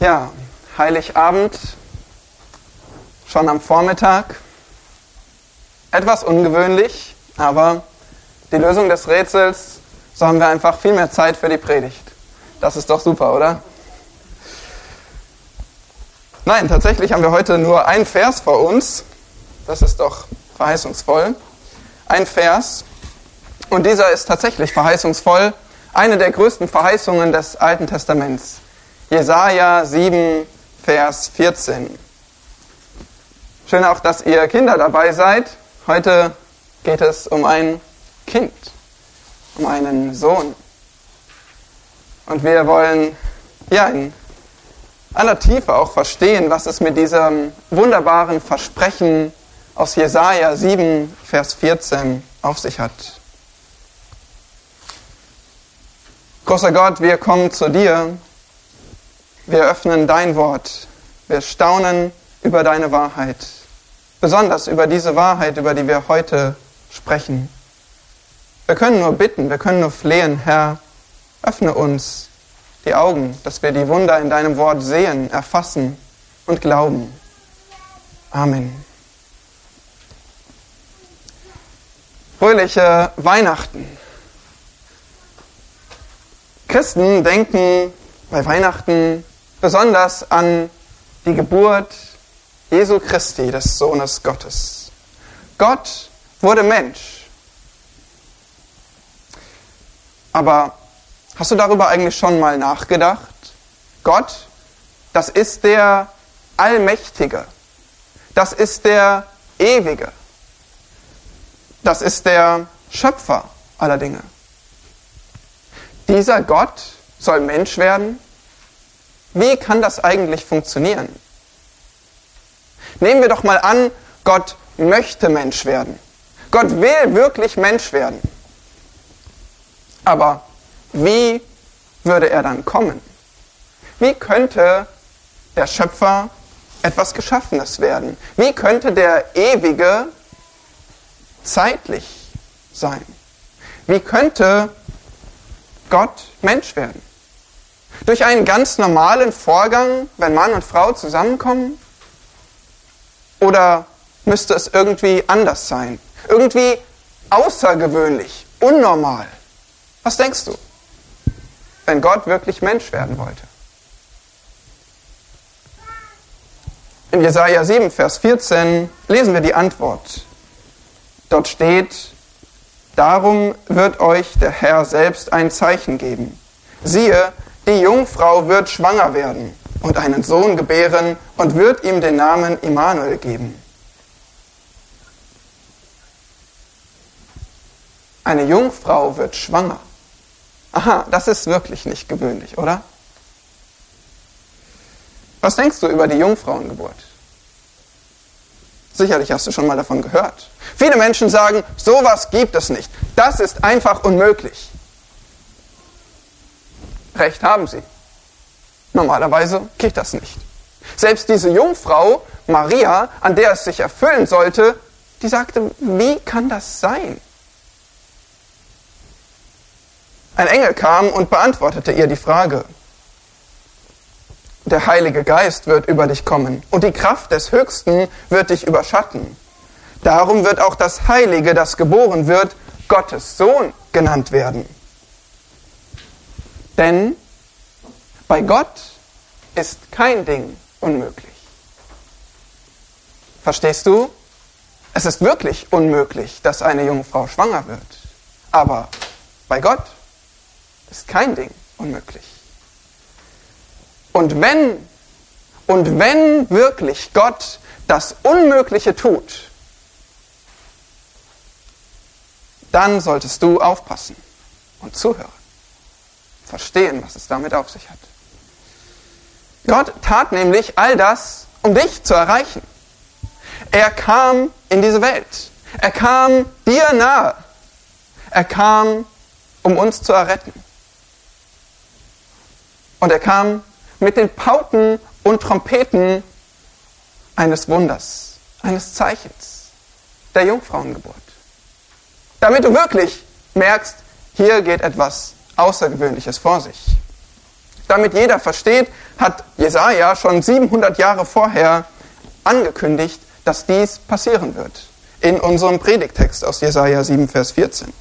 Ja, Heiligabend, schon am Vormittag. Etwas ungewöhnlich, aber die Lösung des Rätsels, so haben wir einfach viel mehr Zeit für die Predigt. Das ist doch super, oder? Nein, tatsächlich haben wir heute nur einen Vers vor uns. Das ist doch verheißungsvoll. Ein Vers. Und dieser ist tatsächlich verheißungsvoll. Eine der größten Verheißungen des Alten Testaments. Jesaja 7, Vers 14. Schön auch, dass ihr Kinder dabei seid. Heute geht es um ein Kind, um einen Sohn. Und wir wollen ja in aller Tiefe auch verstehen, was es mit diesem wunderbaren Versprechen aus Jesaja 7, Vers 14 auf sich hat. Großer Gott, wir kommen zu dir. Wir öffnen dein Wort. Wir staunen über deine Wahrheit. Besonders über diese Wahrheit, über die wir heute sprechen. Wir können nur bitten, wir können nur flehen, Herr, öffne uns die Augen, dass wir die Wunder in deinem Wort sehen, erfassen und glauben. Amen. Fröhliche Weihnachten. Christen denken bei Weihnachten besonders an die Geburt Jesu Christi, des Sohnes Gottes. Gott wurde Mensch. Aber hast du darüber eigentlich schon mal nachgedacht? Gott, das ist der Allmächtige. Das ist der Ewige. Das ist der Schöpfer aller Dinge. Dieser Gott soll Mensch werden? Wie kann das eigentlich funktionieren? Nehmen wir doch mal an, Gott möchte Mensch werden. Gott will wirklich Mensch werden. Aber wie würde er dann kommen? Wie könnte der Schöpfer etwas Geschaffenes werden? Wie könnte der Ewige zeitlich sein? Wie könnte Gott Mensch werden? Durch einen ganz normalen Vorgang, wenn Mann und Frau zusammenkommen? Oder müsste es irgendwie anders sein? Irgendwie außergewöhnlich, unnormal? Was denkst du, wenn Gott wirklich Mensch werden wollte? In Jesaja 7, Vers 14 lesen wir die Antwort. Dort steht, Darum wird euch der Herr selbst ein Zeichen geben. Siehe, die Jungfrau wird schwanger werden und einen Sohn gebären und wird ihm den Namen Immanuel geben. Eine Jungfrau wird schwanger. Aha, das ist wirklich nicht gewöhnlich, oder? Was denkst du über die Jungfrauengeburt? Sicherlich hast du schon mal davon gehört. Viele Menschen sagen, sowas gibt es nicht. Das ist einfach unmöglich. Recht haben sie. Normalerweise geht das nicht. Selbst diese Jungfrau, Maria, an der es sich erfüllen sollte, die sagte, wie kann das sein? Ein Engel kam und beantwortete ihr die Frage. Der Heilige Geist wird über dich kommen und die Kraft des Höchsten wird dich überschatten. Darum wird auch das Heilige, das geboren wird, Gottes Sohn genannt werden. Denn bei Gott ist kein Ding unmöglich. Verstehst du? Es ist wirklich unmöglich, dass eine Jungfrau schwanger wird. Aber bei Gott ist kein Ding unmöglich. Und wenn, und wenn wirklich Gott das Unmögliche tut, dann solltest du aufpassen und zuhören. Verstehen, was es damit auf sich hat. Gott tat nämlich all das, um dich zu erreichen. Er kam in diese Welt. Er kam dir nahe. Er kam, um uns zu erretten. Und er kam mit den Pauten und Trompeten eines Wunders, eines Zeichens, der Jungfrauengeburt. Damit du wirklich merkst, hier geht etwas Außergewöhnliches vor sich. Damit jeder versteht, hat Jesaja schon 700 Jahre vorher angekündigt, dass dies passieren wird. In unserem Predigtext aus Jesaja 7, Vers 14.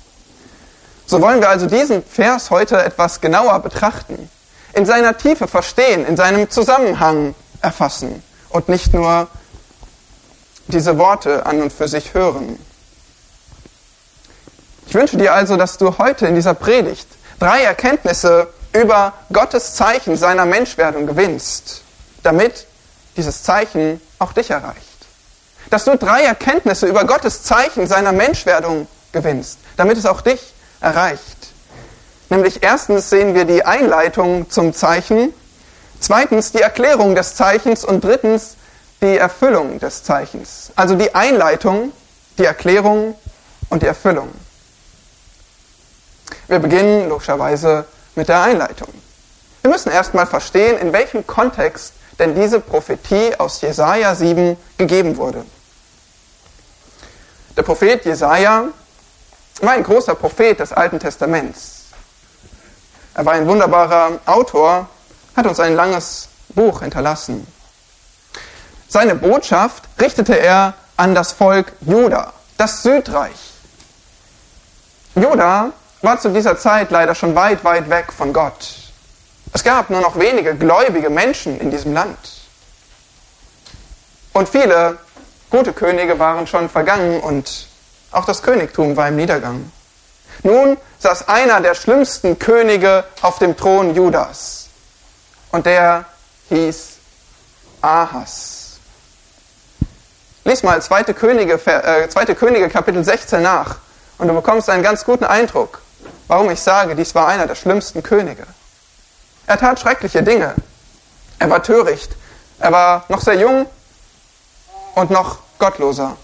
So wollen wir also diesen Vers heute etwas genauer betrachten, in seiner Tiefe verstehen, in seinem Zusammenhang erfassen und nicht nur diese Worte an und für sich hören. Ich wünsche dir also, dass du heute in dieser Predigt drei Erkenntnisse über Gottes Zeichen seiner Menschwerdung gewinnst, damit dieses Zeichen auch dich erreicht. Dass du drei Erkenntnisse über Gottes Zeichen seiner Menschwerdung gewinnst, damit es auch dich erreicht. Nämlich erstens sehen wir die Einleitung zum Zeichen, zweitens die Erklärung des Zeichens und drittens die Erfüllung des Zeichens. Also die Einleitung, die Erklärung und die Erfüllung. Wir beginnen logischerweise mit der Einleitung. Wir müssen erstmal verstehen, in welchem Kontext denn diese Prophetie aus Jesaja 7 gegeben wurde. Der Prophet Jesaja war ein großer Prophet des Alten Testaments. Er war ein wunderbarer Autor, hat uns ein langes Buch hinterlassen. Seine Botschaft richtete er an das Volk Juda, das Südreich. Juda war zu dieser Zeit leider schon weit, weit weg von Gott. Es gab nur noch wenige gläubige Menschen in diesem Land. Und viele gute Könige waren schon vergangen und auch das Königtum war im Niedergang. Nun saß einer der schlimmsten Könige auf dem Thron Judas. Und der hieß Ahas. Lies mal 2. Könige, äh, 2. Könige Kapitel 16 nach und du bekommst einen ganz guten Eindruck, warum ich sage, dies war einer der schlimmsten Könige. Er tat schreckliche Dinge. Er war töricht. Er war noch sehr jung und noch gottloser.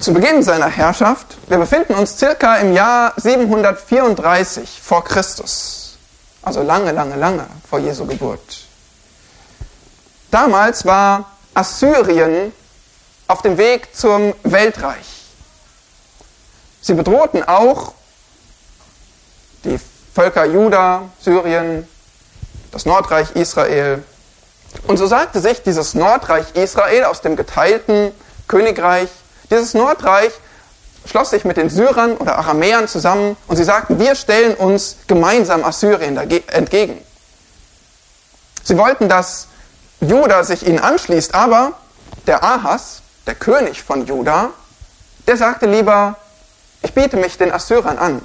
Zu Beginn seiner Herrschaft, wir befinden uns circa im Jahr 734 vor Christus, also lange, lange, lange vor Jesu Geburt. Damals war Assyrien auf dem Weg zum Weltreich. Sie bedrohten auch die Völker Juda, Syrien, das Nordreich Israel. Und so sagte sich dieses Nordreich Israel aus dem geteilten Königreich, dieses Nordreich schloss sich mit den Syrern oder Aramäern zusammen und sie sagten, wir stellen uns gemeinsam Assyrien entgegen. Sie wollten, dass Juda sich ihnen anschließt, aber der Ahas, der König von Juda, der sagte lieber, ich biete mich den Assyrern an.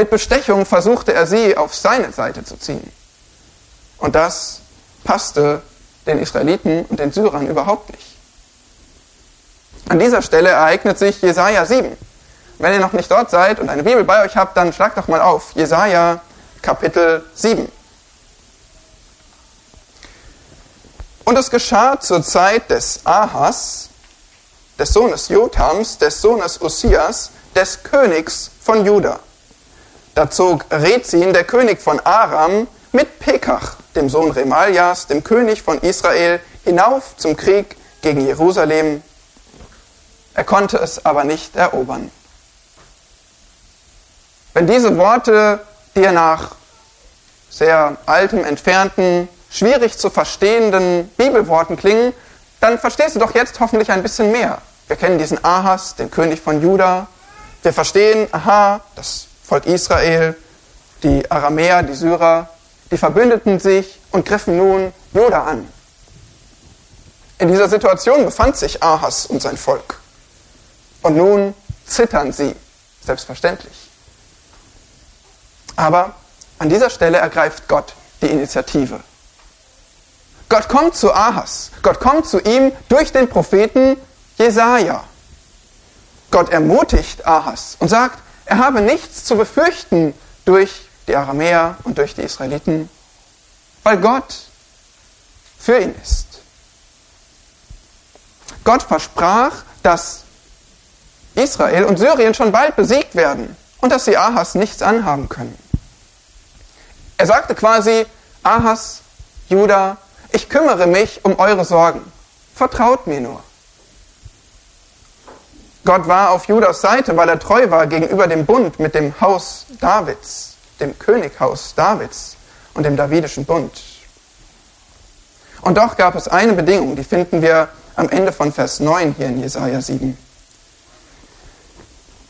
Mit Bestechung versuchte er sie auf seine Seite zu ziehen. Und das passte den Israeliten und den Syrern überhaupt nicht. An dieser Stelle ereignet sich Jesaja 7. Wenn ihr noch nicht dort seid und eine Bibel bei euch habt, dann schlagt doch mal auf. Jesaja Kapitel 7. Und es geschah zur Zeit des Ahas, des Sohnes Jotams, des Sohnes Ussias, des Königs von Juda da zog Rezin, der König von Aram, mit Pekach, dem Sohn Remaljas, dem König von Israel, hinauf zum Krieg gegen Jerusalem. Er konnte es aber nicht erobern. Wenn diese Worte dir nach sehr altem, entfernten, schwierig zu verstehenden Bibelworten klingen, dann verstehst du doch jetzt hoffentlich ein bisschen mehr. Wir kennen diesen Ahas, den König von Juda. Wir verstehen, aha, das Volk Israel, die Aramäer, die Syrer, die verbündeten sich und griffen nun Juda an. In dieser Situation befand sich Ahas und sein Volk. Und nun zittern sie, selbstverständlich. Aber an dieser Stelle ergreift Gott die Initiative. Gott kommt zu Ahas. Gott kommt zu ihm durch den Propheten Jesaja. Gott ermutigt Ahas und sagt: er habe nichts zu befürchten durch die Aramäer und durch die Israeliten, weil Gott für ihn ist. Gott versprach, dass Israel und Syrien schon bald besiegt werden und dass sie Ahas nichts anhaben können. Er sagte quasi, Ahas, Juda, ich kümmere mich um eure Sorgen. Vertraut mir nur. Gott war auf Judas Seite, weil er treu war gegenüber dem Bund mit dem Haus Davids, dem Könighaus Davids und dem Davidischen Bund. Und doch gab es eine Bedingung, die finden wir am Ende von Vers 9 hier in Jesaja 7.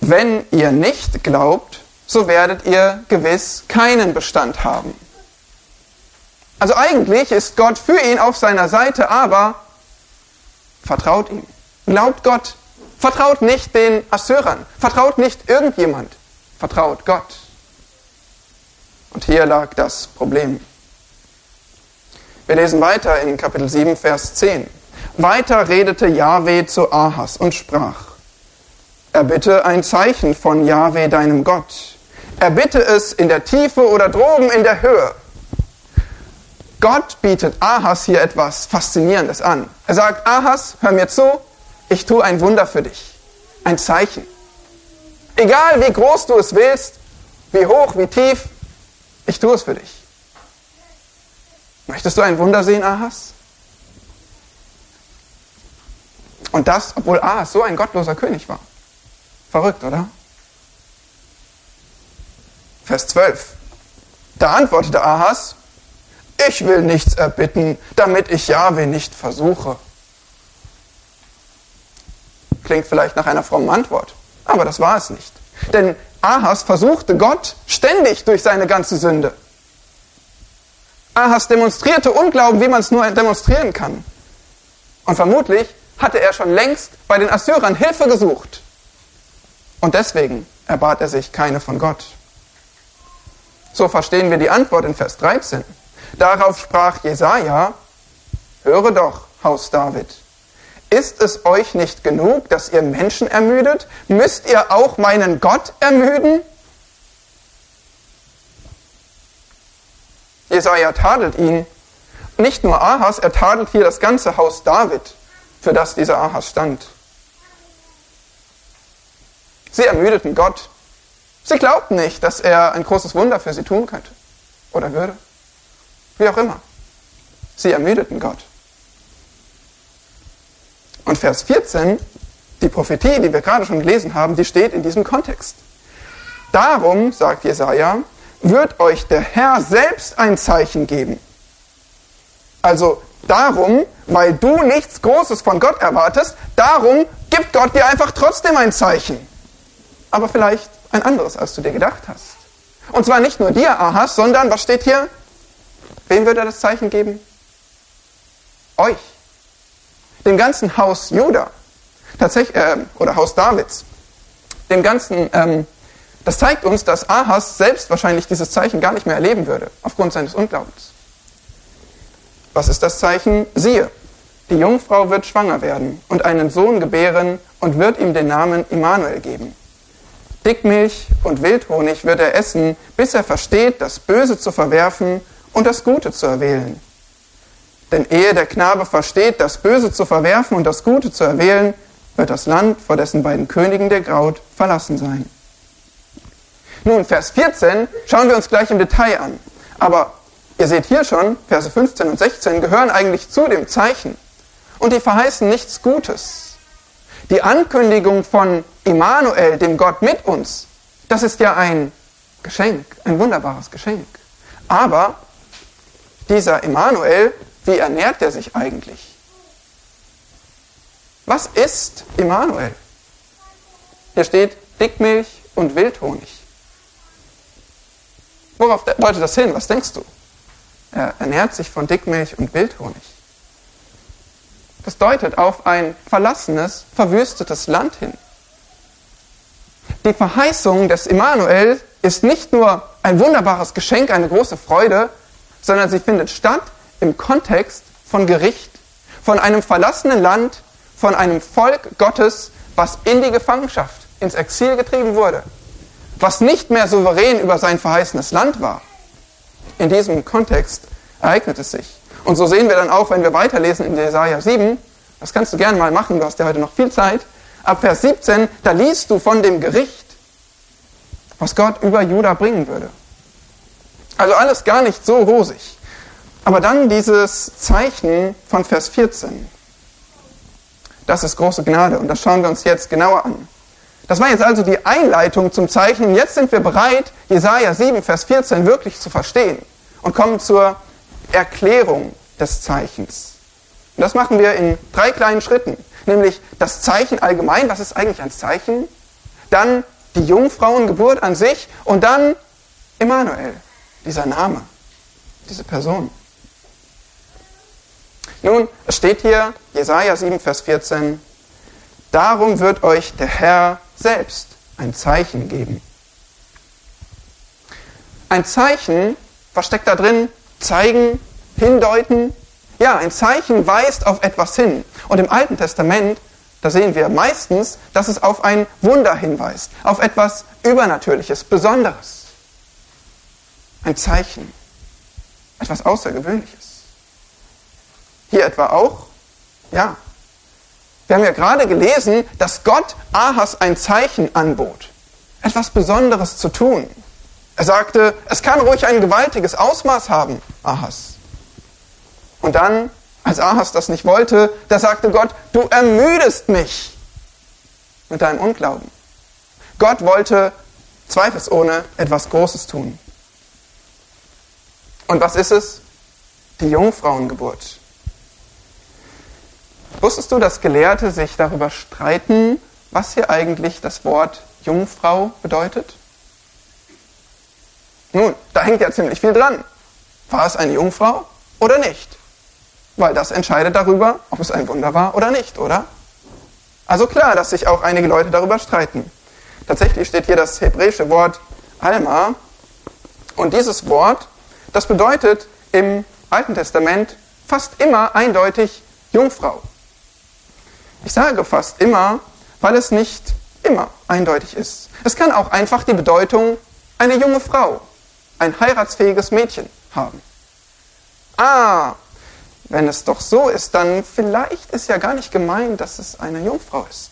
Wenn ihr nicht glaubt, so werdet ihr gewiss keinen Bestand haben. Also eigentlich ist Gott für ihn auf seiner Seite, aber vertraut ihm. Glaubt Gott. Vertraut nicht den Assyrern. Vertraut nicht irgendjemand. Vertraut Gott. Und hier lag das Problem. Wir lesen weiter in Kapitel 7, Vers 10. Weiter redete Jahwe zu Ahas und sprach, erbitte ein Zeichen von Jahwe deinem Gott. Erbitte es in der Tiefe oder droben in der Höhe. Gott bietet Ahas hier etwas Faszinierendes an. Er sagt, Ahas, hör mir zu, ich tue ein Wunder für dich. Ein Zeichen. Egal wie groß du es willst, wie hoch, wie tief, ich tue es für dich. Möchtest du ein Wunder sehen, Ahas? Und das, obwohl Ahas so ein gottloser König war. Verrückt, oder? Vers 12. Da antwortete Ahas, ich will nichts erbitten, damit ich Jahwe nicht versuche. Klingt vielleicht nach einer frommen Antwort, aber das war es nicht. Denn Ahas versuchte Gott ständig durch seine ganze Sünde. Ahas demonstrierte Unglauben, wie man es nur demonstrieren kann. Und vermutlich hatte er schon längst bei den Assyrern Hilfe gesucht. Und deswegen erbat er sich keine von Gott. So verstehen wir die Antwort in Vers 13. Darauf sprach Jesaja: Höre doch, Haus David. Ist es euch nicht genug, dass ihr Menschen ermüdet? Müsst ihr auch meinen Gott ermüden? Jesaja tadelt ihn. Nicht nur Ahas, er tadelt hier das ganze Haus David, für das dieser Ahas stand. Sie ermüdeten Gott. Sie glaubten nicht, dass er ein großes Wunder für sie tun könnte oder würde. Wie auch immer. Sie ermüdeten Gott. Und Vers 14, die Prophetie, die wir gerade schon gelesen haben, die steht in diesem Kontext. Darum, sagt Jesaja, wird euch der Herr selbst ein Zeichen geben. Also darum, weil du nichts Großes von Gott erwartest, darum gibt Gott dir einfach trotzdem ein Zeichen. Aber vielleicht ein anderes, als du dir gedacht hast. Und zwar nicht nur dir, Ahas, sondern, was steht hier? Wem wird er das Zeichen geben? Euch dem ganzen Haus Juda, tatsächlich, äh, oder Haus Davids, dem ganzen, ähm, das zeigt uns, dass Ahas selbst wahrscheinlich dieses Zeichen gar nicht mehr erleben würde, aufgrund seines Unglaubens. Was ist das Zeichen? Siehe, die Jungfrau wird schwanger werden und einen Sohn gebären und wird ihm den Namen Immanuel geben. Dickmilch und Wildhonig wird er essen, bis er versteht, das Böse zu verwerfen und das Gute zu erwählen. Denn ehe der Knabe versteht, das Böse zu verwerfen und das Gute zu erwählen, wird das Land, vor dessen beiden Königen der Graut, verlassen sein. Nun, Vers 14 schauen wir uns gleich im Detail an. Aber ihr seht hier schon, Verse 15 und 16 gehören eigentlich zu dem Zeichen. Und die verheißen nichts Gutes. Die Ankündigung von Immanuel, dem Gott mit uns, das ist ja ein Geschenk, ein wunderbares Geschenk. Aber dieser Immanuel wie ernährt er sich eigentlich? Was ist Immanuel? Hier steht Dickmilch und Wildhonig. Worauf deutet das hin? Was denkst du? Er ernährt sich von Dickmilch und Wildhonig. Das deutet auf ein verlassenes, verwüstetes Land hin. Die Verheißung des Immanuel ist nicht nur ein wunderbares Geschenk, eine große Freude, sondern sie findet statt im Kontext von Gericht, von einem verlassenen Land, von einem Volk Gottes, was in die Gefangenschaft, ins Exil getrieben wurde, was nicht mehr souverän über sein verheißenes Land war. In diesem Kontext ereignet es sich. Und so sehen wir dann auch, wenn wir weiterlesen in Jesaja 7, das kannst du gerne mal machen, du hast ja heute noch viel Zeit, ab Vers 17, da liest du von dem Gericht, was Gott über Juda bringen würde. Also alles gar nicht so rosig. Aber dann dieses Zeichen von Vers 14. Das ist große Gnade und das schauen wir uns jetzt genauer an. Das war jetzt also die Einleitung zum Zeichen jetzt sind wir bereit, Jesaja 7, Vers 14 wirklich zu verstehen und kommen zur Erklärung des Zeichens. Und das machen wir in drei kleinen Schritten. Nämlich das Zeichen allgemein, was ist eigentlich ein Zeichen? Dann die Jungfrauengeburt an sich und dann Immanuel, dieser Name, diese Person. Nun, es steht hier, Jesaja 7, Vers 14, darum wird euch der Herr selbst ein Zeichen geben. Ein Zeichen, was steckt da drin? Zeigen, hindeuten. Ja, ein Zeichen weist auf etwas hin. Und im Alten Testament, da sehen wir meistens, dass es auf ein Wunder hinweist, auf etwas Übernatürliches, Besonderes. Ein Zeichen, etwas Außergewöhnliches. Hier etwa auch? Ja. Wir haben ja gerade gelesen, dass Gott Ahas ein Zeichen anbot, etwas Besonderes zu tun. Er sagte, es kann ruhig ein gewaltiges Ausmaß haben, Ahas. Und dann, als Ahas das nicht wollte, da sagte Gott, du ermüdest mich mit deinem Unglauben. Gott wollte zweifelsohne etwas Großes tun. Und was ist es? Die Jungfrauengeburt. Wusstest du, dass Gelehrte sich darüber streiten, was hier eigentlich das Wort Jungfrau bedeutet? Nun, da hängt ja ziemlich viel dran. War es eine Jungfrau oder nicht? Weil das entscheidet darüber, ob es ein Wunder war oder nicht, oder? Also klar, dass sich auch einige Leute darüber streiten. Tatsächlich steht hier das hebräische Wort Alma. Und dieses Wort, das bedeutet im Alten Testament fast immer eindeutig Jungfrau. Ich sage fast immer, weil es nicht immer eindeutig ist. Es kann auch einfach die Bedeutung eine junge Frau, ein heiratsfähiges Mädchen haben. Ah, wenn es doch so ist, dann vielleicht ist ja gar nicht gemeint, dass es eine Jungfrau ist.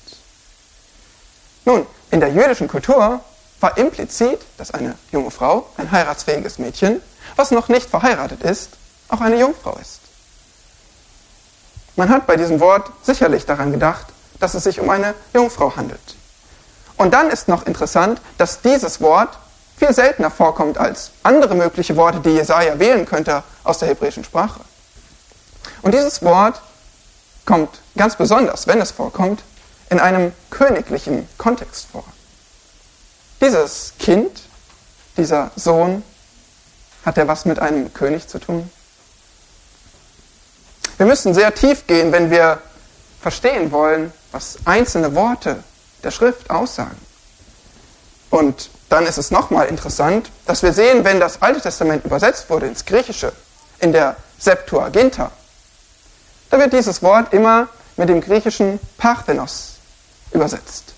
Nun, in der jüdischen Kultur war implizit, dass eine junge Frau, ein heiratsfähiges Mädchen, was noch nicht verheiratet ist, auch eine Jungfrau ist. Man hat bei diesem Wort sicherlich daran gedacht, dass es sich um eine Jungfrau handelt. Und dann ist noch interessant, dass dieses Wort viel seltener vorkommt als andere mögliche Worte, die Jesaja wählen könnte aus der hebräischen Sprache. Und dieses Wort kommt ganz besonders, wenn es vorkommt, in einem königlichen Kontext vor. Dieses Kind, dieser Sohn, hat er was mit einem König zu tun? Wir müssen sehr tief gehen, wenn wir verstehen wollen, was einzelne Worte der Schrift aussagen. Und dann ist es nochmal interessant, dass wir sehen, wenn das Alte Testament übersetzt wurde ins Griechische, in der Septuaginta, da wird dieses Wort immer mit dem griechischen Parthenos übersetzt.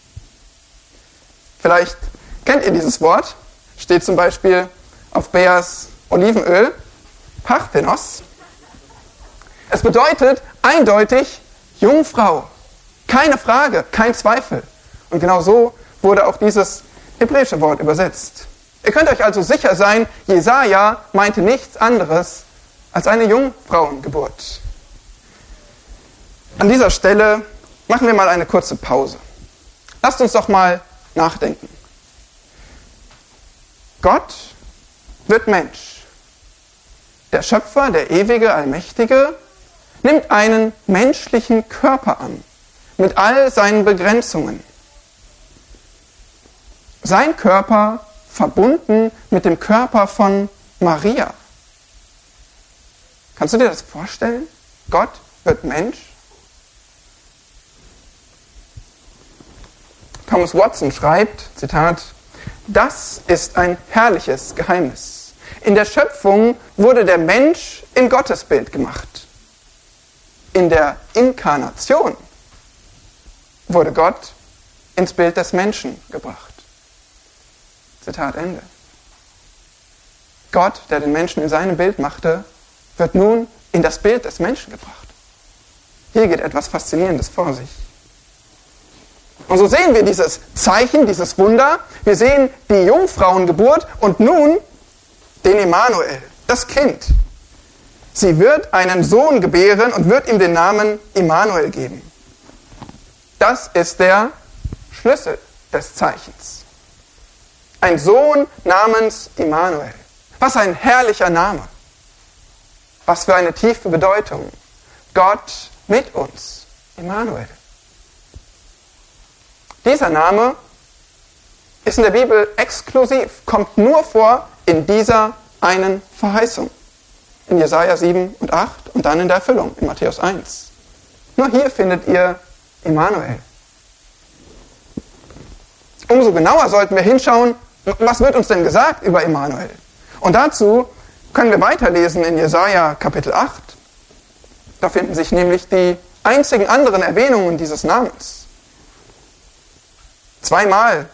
Vielleicht kennt ihr dieses Wort, steht zum Beispiel auf Beas Olivenöl, Parthenos. Es bedeutet eindeutig Jungfrau. Keine Frage, kein Zweifel. Und genau so wurde auch dieses hebräische Wort übersetzt. Ihr könnt euch also sicher sein, Jesaja meinte nichts anderes als eine Jungfrauengeburt. An dieser Stelle machen wir mal eine kurze Pause. Lasst uns doch mal nachdenken. Gott wird Mensch. Der Schöpfer, der ewige, allmächtige, nimmt einen menschlichen Körper an, mit all seinen Begrenzungen. Sein Körper verbunden mit dem Körper von Maria. Kannst du dir das vorstellen? Gott wird Mensch. Thomas Watson schreibt, Zitat, das ist ein herrliches Geheimnis. In der Schöpfung wurde der Mensch in Gottesbild gemacht in der Inkarnation wurde Gott ins Bild des Menschen gebracht. Zitat Ende. Gott, der den Menschen in seinem Bild machte, wird nun in das Bild des Menschen gebracht. Hier geht etwas Faszinierendes vor sich. Und so sehen wir dieses Zeichen, dieses Wunder. Wir sehen die Jungfrauengeburt und nun den Emanuel, das Kind, Sie wird einen Sohn gebären und wird ihm den Namen Immanuel geben. Das ist der Schlüssel des Zeichens. Ein Sohn namens Immanuel. Was ein herrlicher Name. Was für eine tiefe Bedeutung. Gott mit uns. Immanuel. Dieser Name ist in der Bibel exklusiv, kommt nur vor in dieser einen Verheißung. In Jesaja 7 und 8 und dann in der Erfüllung in Matthäus 1. Nur hier findet ihr Immanuel. Umso genauer sollten wir hinschauen, was wird uns denn gesagt über Immanuel? Und dazu können wir weiterlesen in Jesaja Kapitel 8. Da finden sich nämlich die einzigen anderen Erwähnungen dieses Namens. Zweimal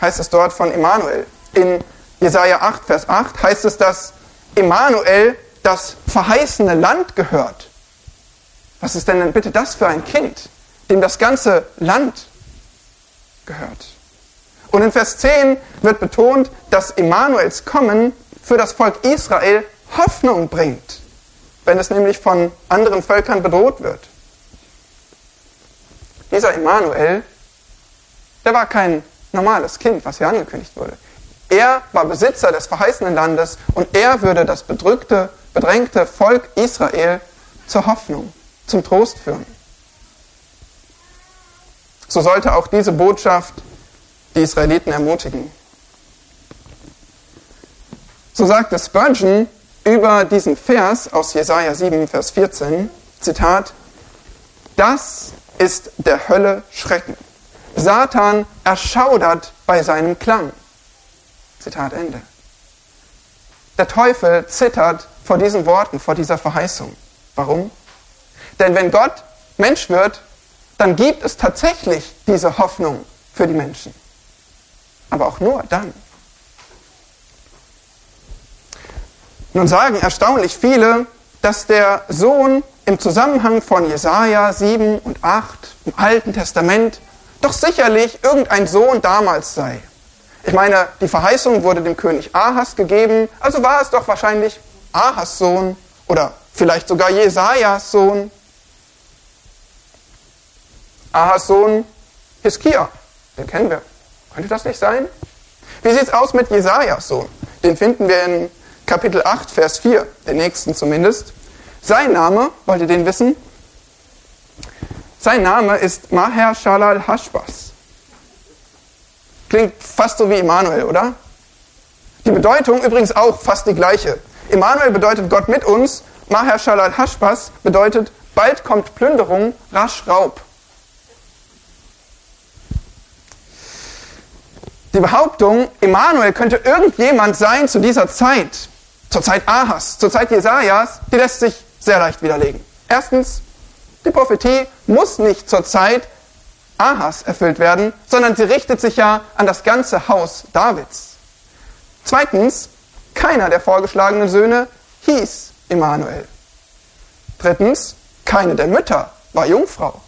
heißt es dort von Immanuel. In Jesaja 8, Vers 8 heißt es, dass Immanuel das verheißene Land gehört. Was ist denn, bitte das für ein Kind, dem das ganze Land gehört? Und in Vers 10 wird betont, dass Immanuels Kommen für das Volk Israel Hoffnung bringt, wenn es nämlich von anderen Völkern bedroht wird. Dieser Immanuel, der war kein normales Kind, was hier angekündigt wurde. Er war Besitzer des verheißenen Landes und er würde das bedrückte, bedrängte Volk Israel zur Hoffnung, zum Trost führen. So sollte auch diese Botschaft die Israeliten ermutigen. So sagte Spurgeon über diesen Vers aus Jesaja 7, Vers 14, Zitat, das ist der Hölle Schrecken. Satan erschaudert bei seinem Klang. Zitat Ende. Der Teufel zittert vor diesen Worten, vor dieser Verheißung. Warum? Denn wenn Gott Mensch wird, dann gibt es tatsächlich diese Hoffnung für die Menschen. Aber auch nur dann. Nun sagen erstaunlich viele, dass der Sohn im Zusammenhang von Jesaja 7 und 8 im Alten Testament doch sicherlich irgendein Sohn damals sei. Ich meine, die Verheißung wurde dem König Ahas gegeben, also war es doch wahrscheinlich Ahas Sohn oder vielleicht sogar Jesajas Sohn. Ahas Sohn Hiskia, den kennen wir. Könnte das nicht sein? Wie sieht es aus mit Jesajas Sohn? Den finden wir in Kapitel 8, Vers 4, den nächsten zumindest. Sein Name, wollt ihr den wissen? Sein Name ist Maher Shalal Hashbas. Klingt fast so wie Immanuel, oder? Die Bedeutung übrigens auch fast die gleiche. Immanuel bedeutet Gott mit uns, Maher Shalal Hashbas bedeutet bald kommt Plünderung, rasch Raub. Die Behauptung, Immanuel könnte irgendjemand sein zu dieser Zeit, zur Zeit Ahas, zur Zeit Jesajas, die lässt sich sehr leicht widerlegen. Erstens, die Prophetie muss nicht zur Zeit Ahas erfüllt werden, sondern sie richtet sich ja an das ganze Haus Davids. Zweitens, keiner der vorgeschlagenen Söhne hieß Immanuel. Drittens, keine der Mütter war Jungfrau.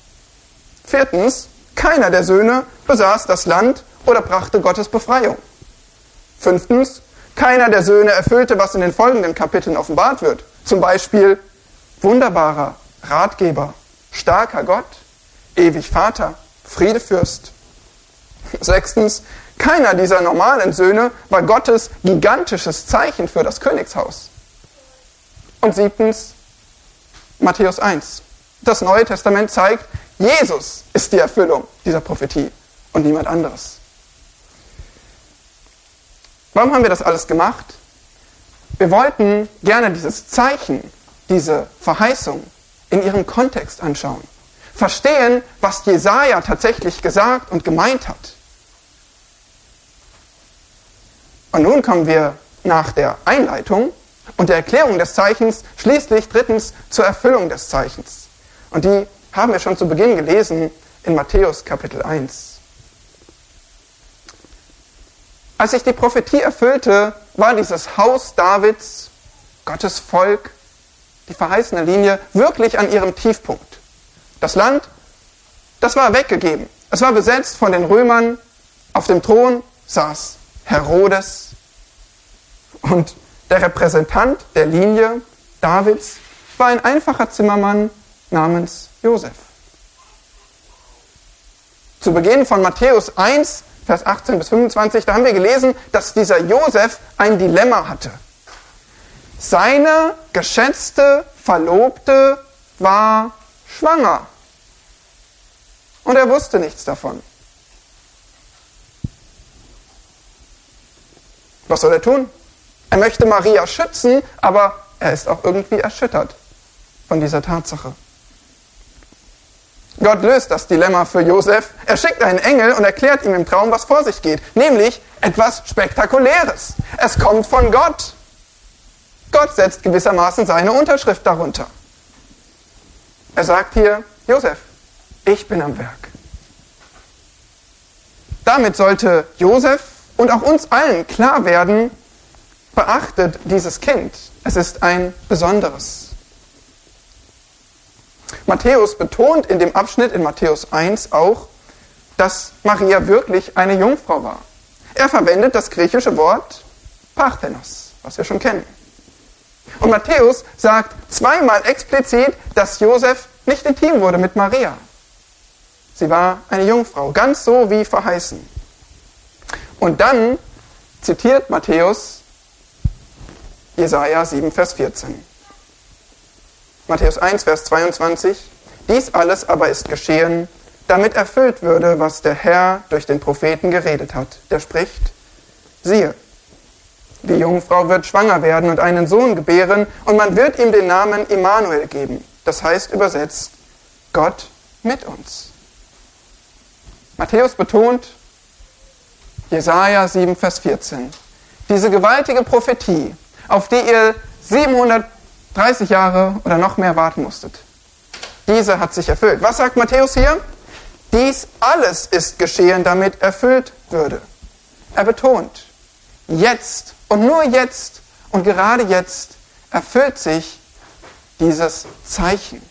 Viertens, keiner der Söhne besaß das Land oder brachte Gottes Befreiung. Fünftens, keiner der Söhne erfüllte, was in den folgenden Kapiteln offenbart wird. Zum Beispiel wunderbarer Ratgeber, starker Gott, ewig Vater, Friedefürst. Sechstens, keiner dieser normalen Söhne war Gottes gigantisches Zeichen für das Königshaus. Und siebtens, Matthäus 1. Das Neue Testament zeigt, Jesus ist die Erfüllung dieser Prophetie und niemand anderes. Warum haben wir das alles gemacht? Wir wollten gerne dieses Zeichen, diese Verheißung in ihrem Kontext anschauen. Verstehen, was Jesaja tatsächlich gesagt und gemeint hat. Und nun kommen wir nach der Einleitung und der Erklärung des Zeichens schließlich drittens zur Erfüllung des Zeichens. Und die haben wir schon zu Beginn gelesen in Matthäus Kapitel 1. Als sich die Prophetie erfüllte, war dieses Haus Davids, Gottes Volk, die verheißene Linie, wirklich an ihrem Tiefpunkt. Das Land, das war weggegeben. Es war besetzt von den Römern. Auf dem Thron saß Herodes. Und der Repräsentant der Linie Davids war ein einfacher Zimmermann namens Josef. Zu Beginn von Matthäus 1 Vers 18 bis 25, da haben wir gelesen, dass dieser Josef ein Dilemma hatte. seine geschätzte Verlobte war schwanger. Und er wusste nichts davon. Was soll er tun? Er möchte Maria schützen, aber er ist auch irgendwie erschüttert von dieser Tatsache. Gott löst das Dilemma für Josef. Er schickt einen Engel und erklärt ihm im Traum, was vor sich geht. Nämlich etwas Spektakuläres. Es kommt von Gott. Gott setzt gewissermaßen seine Unterschrift darunter. Er sagt hier, Josef, ich bin am Werk. Damit sollte Josef und auch uns allen klar werden, beachtet dieses Kind. Es ist ein besonderes. Matthäus betont in dem Abschnitt in Matthäus 1 auch, dass Maria wirklich eine Jungfrau war. Er verwendet das griechische Wort Parthenos, was wir schon kennen. Und Matthäus sagt zweimal explizit, dass Josef nicht intim wurde mit Maria. Sie war eine Jungfrau, ganz so wie verheißen. Und dann zitiert Matthäus Jesaja 7, Vers 14. Matthäus 1, Vers 22. Dies alles aber ist geschehen, damit erfüllt würde, was der Herr durch den Propheten geredet hat. Der spricht, siehe, die Jungfrau wird schwanger werden und einen Sohn gebären und man wird ihm den Namen Immanuel geben. Das heißt übersetzt, Gott mit uns. Matthäus betont, Jesaja 7, Vers 14, diese gewaltige Prophetie, auf die ihr 730 Jahre oder noch mehr warten musstet, diese hat sich erfüllt. Was sagt Matthäus hier? Dies alles ist geschehen, damit erfüllt würde. Er betont, jetzt und nur jetzt und gerade jetzt erfüllt sich dieses Zeichen.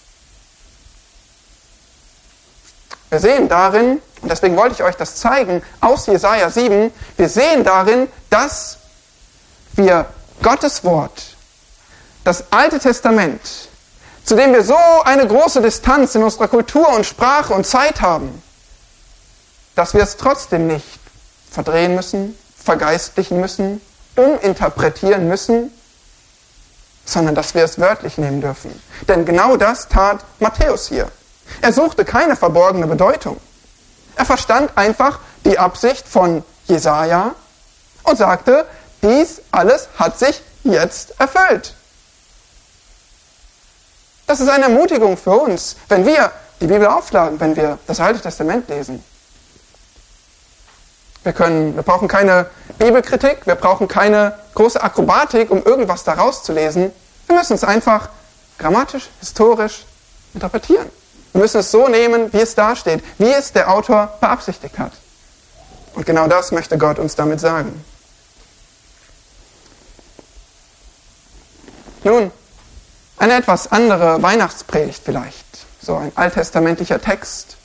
Wir sehen darin, und deswegen wollte ich euch das zeigen, aus Jesaja 7, wir sehen darin, dass wir Gottes Wort, das Alte Testament, zu dem wir so eine große Distanz in unserer Kultur und Sprache und Zeit haben, dass wir es trotzdem nicht verdrehen müssen, vergeistlichen müssen, uminterpretieren müssen, sondern dass wir es wörtlich nehmen dürfen. Denn genau das tat Matthäus hier. Er suchte keine verborgene Bedeutung. Er verstand einfach die Absicht von Jesaja und sagte, dies alles hat sich jetzt erfüllt. Das ist eine Ermutigung für uns, wenn wir die Bibel aufschlagen, wenn wir das Alte Testament lesen. Wir, können, wir brauchen keine Bibelkritik, wir brauchen keine große Akrobatik, um irgendwas daraus zu lesen. Wir müssen es einfach grammatisch, historisch interpretieren. Wir müssen es so nehmen, wie es da steht, wie es der Autor beabsichtigt hat. Und genau das möchte Gott uns damit sagen. Nun, eine etwas andere Weihnachtspredigt vielleicht. So ein alttestamentlicher Text,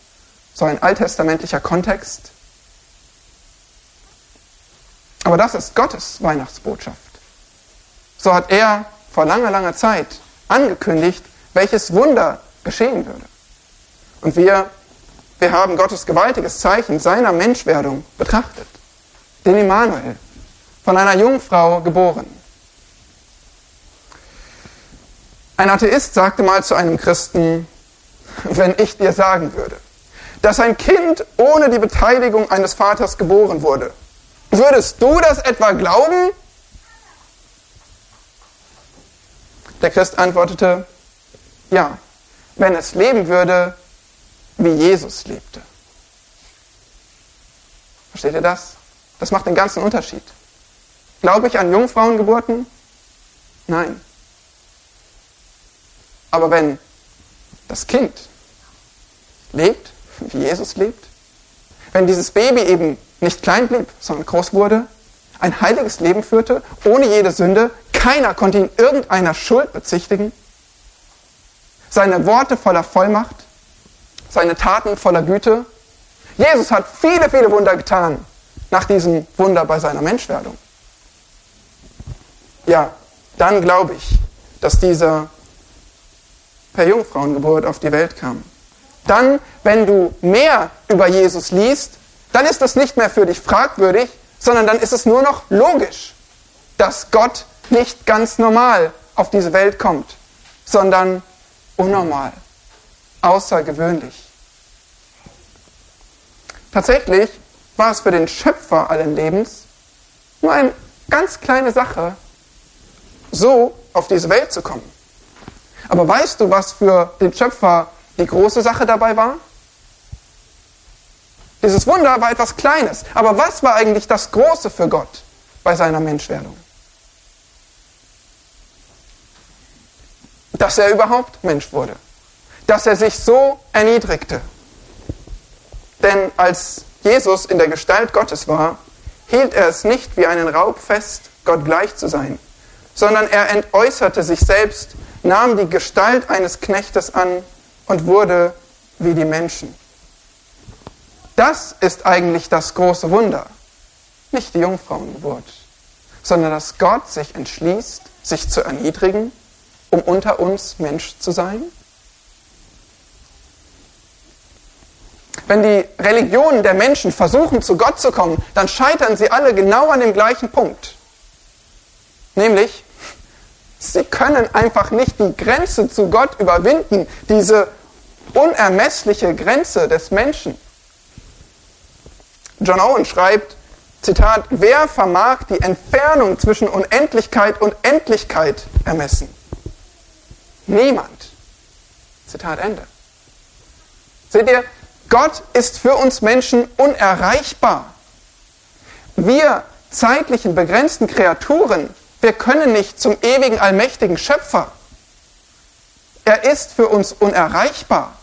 so ein alttestamentlicher Kontext. Aber das ist Gottes Weihnachtsbotschaft. So hat er vor langer, langer Zeit angekündigt, welches Wunder geschehen würde. Und wir, wir haben Gottes gewaltiges Zeichen seiner Menschwerdung betrachtet. Den Immanuel, von einer Jungfrau geboren. Ein Atheist sagte mal zu einem Christen, wenn ich dir sagen würde, dass ein Kind ohne die Beteiligung eines Vaters geboren wurde, würdest du das etwa glauben? Der Christ antwortete, ja, wenn es leben würde, wie Jesus lebte. Versteht ihr das? Das macht den ganzen Unterschied. Glaube ich an Jungfrauengeburten? Nein. Aber wenn das Kind lebt, wie Jesus lebt, wenn dieses Baby eben nicht klein blieb, sondern groß wurde, ein heiliges Leben führte, ohne jede Sünde, keiner konnte ihn irgendeiner Schuld bezichtigen, seine Worte voller Vollmacht, seine Taten voller Güte. Jesus hat viele, viele Wunder getan nach diesem Wunder bei seiner Menschwerdung. Ja, dann glaube ich, dass dieser per Jungfrauengeburt auf die Welt kam. Dann, wenn du mehr über Jesus liest, dann ist das nicht mehr für dich fragwürdig, sondern dann ist es nur noch logisch, dass Gott nicht ganz normal auf diese Welt kommt, sondern unnormal, außergewöhnlich. Tatsächlich war es für den Schöpfer allen Lebens nur eine ganz kleine Sache, so auf diese Welt zu kommen. Aber weißt du, was für den Schöpfer die große Sache dabei war? Dieses Wunder war etwas Kleines. Aber was war eigentlich das Große für Gott bei seiner Menschwerdung? Dass er überhaupt Mensch wurde. Dass er sich so erniedrigte. Denn als Jesus in der Gestalt Gottes war, hielt er es nicht wie einen Raub fest, Gott gleich zu sein, sondern er entäußerte sich selbst, nahm die Gestalt eines Knechtes an und wurde wie die Menschen. Das ist eigentlich das große Wunder. Nicht die Jungfrauengeburt, sondern dass Gott sich entschließt, sich zu erniedrigen, um unter uns Mensch zu sein. Wenn die Religionen der Menschen versuchen, zu Gott zu kommen, dann scheitern sie alle genau an dem gleichen Punkt. Nämlich, sie können einfach nicht die Grenze zu Gott überwinden, diese unermessliche Grenze des Menschen. John Owen schreibt, Zitat, wer vermag die Entfernung zwischen Unendlichkeit und Endlichkeit ermessen? Niemand. Zitat Ende. Seht ihr, Gott ist für uns Menschen unerreichbar. Wir zeitlichen, begrenzten Kreaturen, wir können nicht zum ewigen, allmächtigen Schöpfer. Er ist für uns unerreichbar.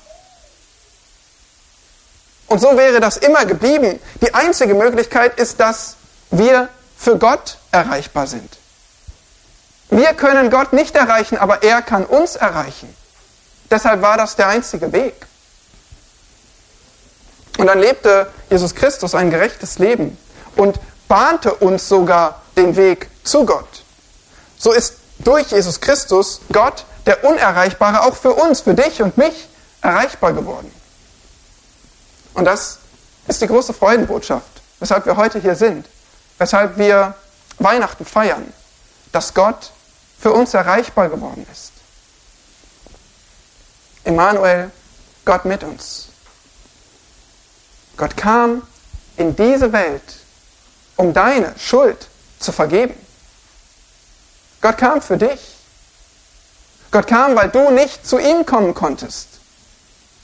Und so wäre das immer geblieben. Die einzige Möglichkeit ist, dass wir für Gott erreichbar sind. Wir können Gott nicht erreichen, aber er kann uns erreichen. Deshalb war das der einzige Weg. Und dann lebte Jesus Christus ein gerechtes Leben und bahnte uns sogar den Weg zu Gott. So ist durch Jesus Christus Gott, der Unerreichbare, auch für uns, für dich und mich erreichbar geworden. Und das ist die große Freudenbotschaft, weshalb wir heute hier sind, weshalb wir Weihnachten feiern, dass Gott für uns erreichbar geworden ist. Immanuel, Gott mit uns. Gott kam in diese Welt, um deine Schuld zu vergeben. Gott kam für dich. Gott kam, weil du nicht zu ihm kommen konntest.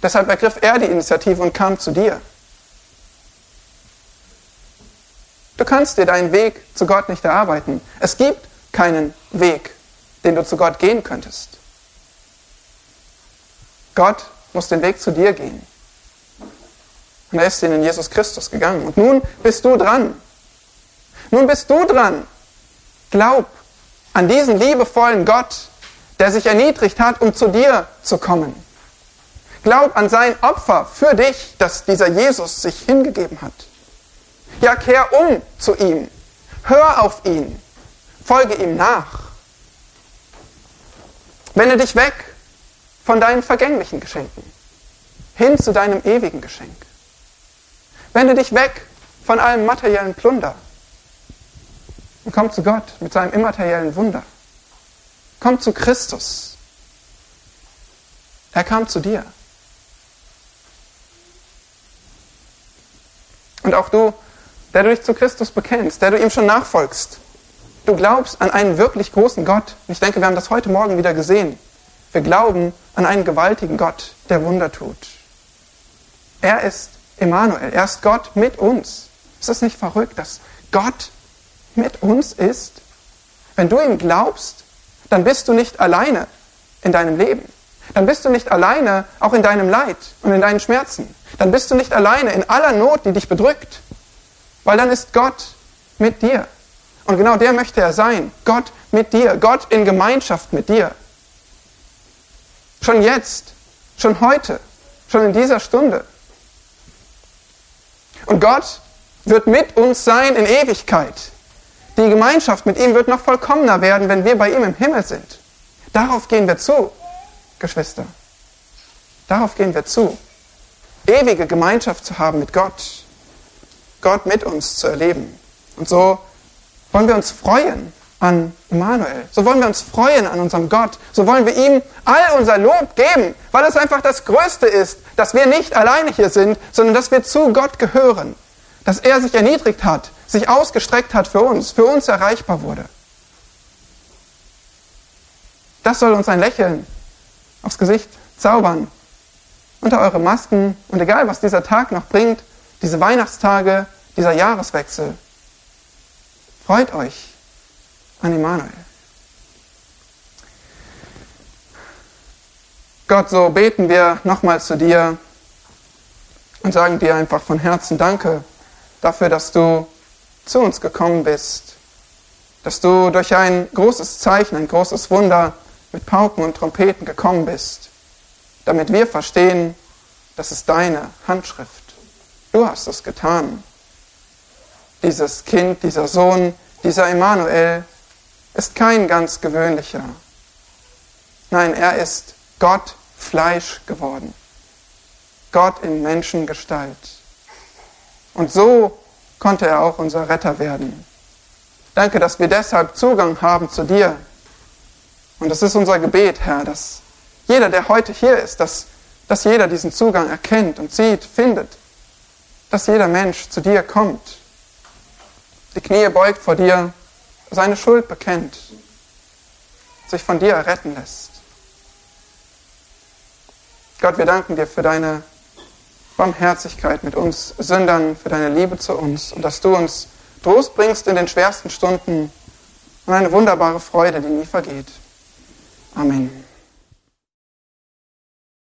Deshalb ergriff er die Initiative und kam zu dir. Du kannst dir deinen Weg zu Gott nicht erarbeiten. Es gibt keinen Weg, den du zu Gott gehen könntest. Gott muss den Weg zu dir gehen. Und er ist ihn in Jesus Christus gegangen. Und nun bist du dran. Nun bist du dran. Glaub an diesen liebevollen Gott, der sich erniedrigt hat, um zu dir zu kommen. Glaub an sein Opfer für dich, dass dieser Jesus sich hingegeben hat. Ja, kehr um zu ihm. Hör auf ihn. Folge ihm nach. Wende dich weg von deinen vergänglichen Geschenken hin zu deinem ewigen Geschenk. Wende dich weg von allem materiellen Plunder und komm zu Gott mit seinem immateriellen Wunder. Komm zu Christus. Er kam zu dir. Und auch du, der du dich zu Christus bekennst, der du ihm schon nachfolgst, du glaubst an einen wirklich großen Gott. Ich denke, wir haben das heute Morgen wieder gesehen. Wir glauben an einen gewaltigen Gott, der Wunder tut. Er ist Emmanuel, er ist Gott mit uns. Ist das nicht verrückt, dass Gott mit uns ist? Wenn du ihm glaubst, dann bist du nicht alleine in deinem Leben. Dann bist du nicht alleine auch in deinem Leid und in deinen Schmerzen dann bist du nicht alleine in aller Not, die dich bedrückt, weil dann ist Gott mit dir. Und genau der möchte er sein. Gott mit dir, Gott in Gemeinschaft mit dir. Schon jetzt, schon heute, schon in dieser Stunde. Und Gott wird mit uns sein in Ewigkeit. Die Gemeinschaft mit ihm wird noch vollkommener werden, wenn wir bei ihm im Himmel sind. Darauf gehen wir zu, Geschwister. Darauf gehen wir zu ewige Gemeinschaft zu haben mit Gott, Gott mit uns zu erleben. Und so wollen wir uns freuen an Immanuel. So wollen wir uns freuen an unserem Gott. So wollen wir ihm all unser Lob geben, weil es einfach das Größte ist, dass wir nicht alleine hier sind, sondern dass wir zu Gott gehören. Dass er sich erniedrigt hat, sich ausgestreckt hat für uns, für uns erreichbar wurde. Das soll uns ein Lächeln aufs Gesicht zaubern. Unter eure Masken und egal, was dieser Tag noch bringt, diese Weihnachtstage, dieser Jahreswechsel. Freut euch an Immanuel. Gott, so beten wir nochmal zu dir und sagen dir einfach von Herzen Danke dafür, dass du zu uns gekommen bist, dass du durch ein großes Zeichen, ein großes Wunder mit Pauken und Trompeten gekommen bist, damit wir verstehen, das ist deine Handschrift. Du hast es getan. Dieses Kind, dieser Sohn, dieser Immanuel ist kein ganz gewöhnlicher. Nein, er ist Gott Fleisch geworden. Gott in Menschengestalt. Und so konnte er auch unser Retter werden. Danke, dass wir deshalb Zugang haben zu dir. Und es ist unser Gebet, Herr, dass jeder, der heute hier ist, dass, dass jeder diesen Zugang erkennt und sieht, findet. Dass jeder Mensch zu dir kommt, die Knie beugt vor dir, seine Schuld bekennt, sich von dir erretten lässt. Gott, wir danken dir für deine Barmherzigkeit mit uns Sündern, für deine Liebe zu uns und dass du uns Trost bringst in den schwersten Stunden und eine wunderbare Freude, die nie vergeht. Amen.